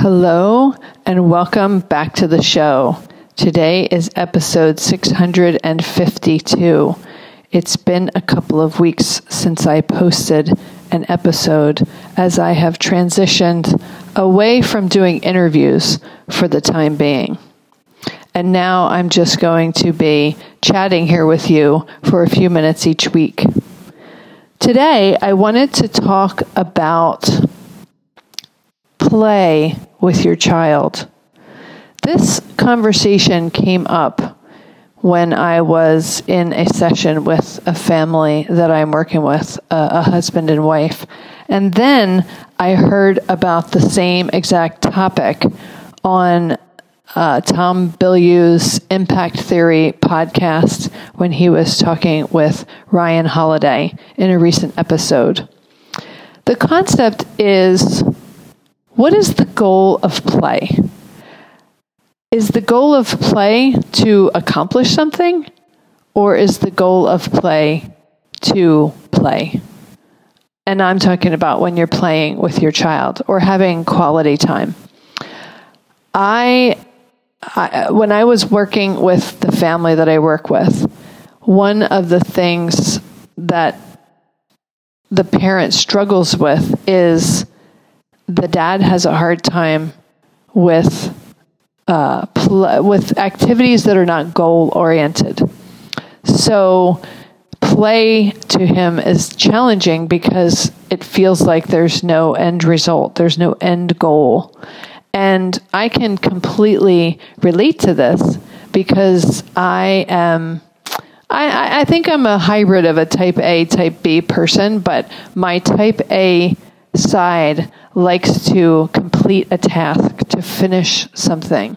Hello, and welcome back to the show. Today is episode 652. It's been a couple of weeks since I posted an episode as I have transitioned away from doing interviews for the time being. And now I'm just going to be chatting here with you for a few minutes each week. Today, I wanted to talk about play with your child. This conversation came up when I was in a session with a family that I'm working with, a, husband and wife. And then I heard about the same exact topic on uh, Tom Bilyeu's Impact Theory podcast when he was talking with Ryan Holiday in a recent episode. The concept is what is the goal of play? Is the goal of play to accomplish something, or is the goal of play to play? And I'm talking about when you're playing with your child or having quality time. I I, when I was working with the family that I work with, one of the things that the parent struggles with is the dad has a hard time with uh, pl- with activities that are not goal oriented. So play to him is challenging because it feels like there's no end result, there's no end goal. And I can completely relate to this because I am. I, I think I'm a hybrid of a type A, type B person, but my type A side likes to complete a task, to finish something.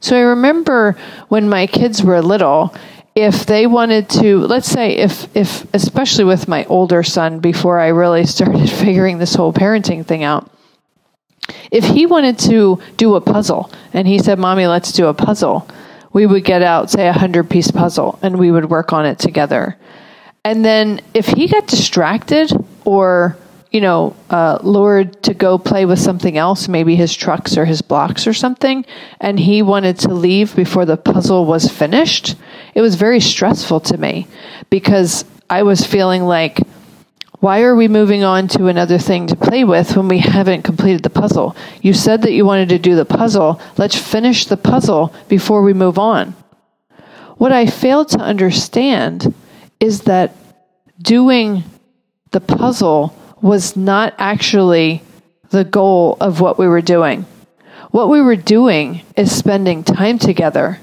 So I remember when my kids were little, if they wanted to, let's say, if, if, especially with my older son, before I really started figuring this whole parenting thing out, if he wanted to do a puzzle and he said, Mommy, let's do a puzzle, we would get out, say, a hundred piece puzzle and we would work on it together. And then if he got distracted or, you know, uh, lured to go play with something else, maybe his trucks or his blocks or something, and he wanted to leave before the puzzle was finished, it was very stressful to me because I was feeling like, why are we moving on to another thing to play with when we haven't completed the puzzle? You said that you wanted to do the puzzle. Let's finish the puzzle before we move on. What I failed to understand is that doing the puzzle was not actually the goal of what we were doing. What we were doing is spending time together.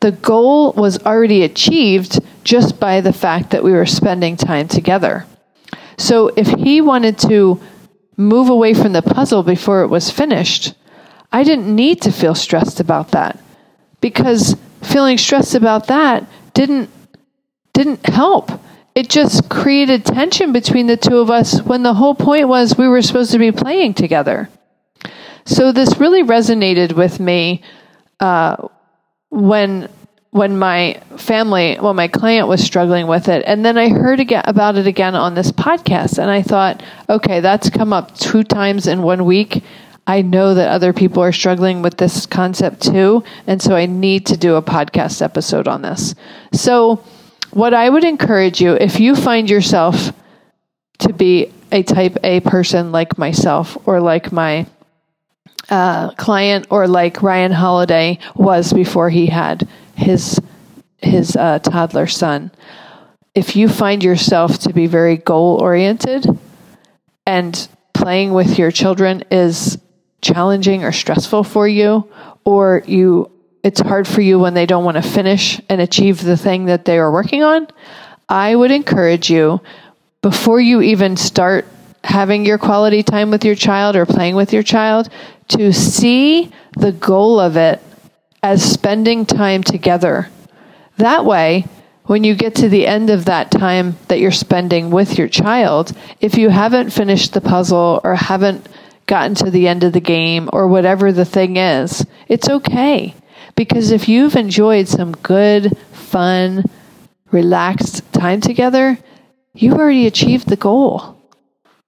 The goal was already achieved just by the fact that we were spending time together. So if he wanted to move away from the puzzle before it was finished, I didn't need to feel stressed about that because feeling stressed about that didn't didn't help. It just created tension between the two of us when the whole point was we were supposed to be playing together. So this really resonated with me uh, when when my family, well, my client was struggling with it. And then I heard again about it again on this podcast. And I thought, okay, that's come up two times in one week. I know that other people are struggling with this concept too. And so I need to do a podcast episode on this. So, what I would encourage you, if you find yourself to be a type A person like myself or like my uh, client or like Ryan Holiday was before he had his his uh, toddler son. If you find yourself to be very goal oriented and playing with your children is challenging or stressful for you, or you it's hard for you when they don't want to finish and achieve the thing that they are working on, I would encourage you before you even start having your quality time with your child or playing with your child to see the goal of it as spending time together. That way, when you get to the end of that time that you're spending with your child, if you haven't finished the puzzle or haven't gotten to the end of the game or whatever the thing is, it's okay. Because if you've enjoyed some good, fun, relaxed time together, you've already achieved the goal.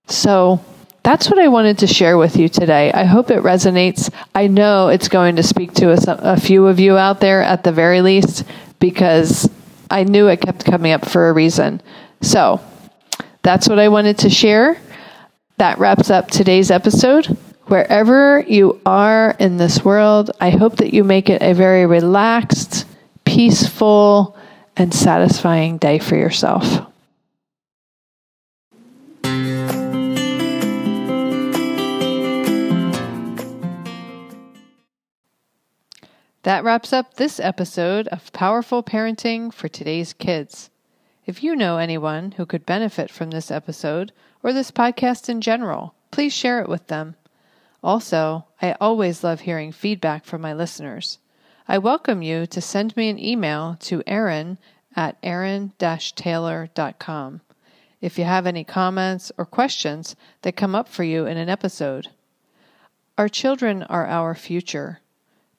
So that's what I wanted to share with you today. I hope it resonates. I know it's going to speak to a, a few of you out there at the very least because I knew it kept coming up for a reason. So that's what I wanted to share. That wraps up today's episode. Wherever you are in this world, I hope that you make it a very relaxed, peaceful, and satisfying day for yourself. That wraps up this episode of Powerful Parenting for Today's Kids. If you know anyone who could benefit from this episode or this podcast in general, please share it with them. Also, I always love hearing feedback from my listeners. I welcome you to send me an email to Erin at erin-taylor.com if you have any comments or questions that come up for you in an episode. Our children are our future.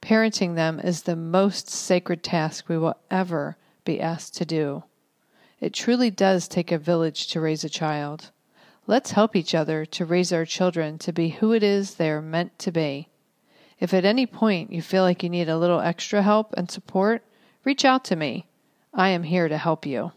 Parenting them is the most sacred task we will ever be asked to do. It truly does take a village to raise a child. Let's help each other to raise our children to be who it is they are meant to be. If at any point you feel like you need a little extra help and support, reach out to me. I am here to help you.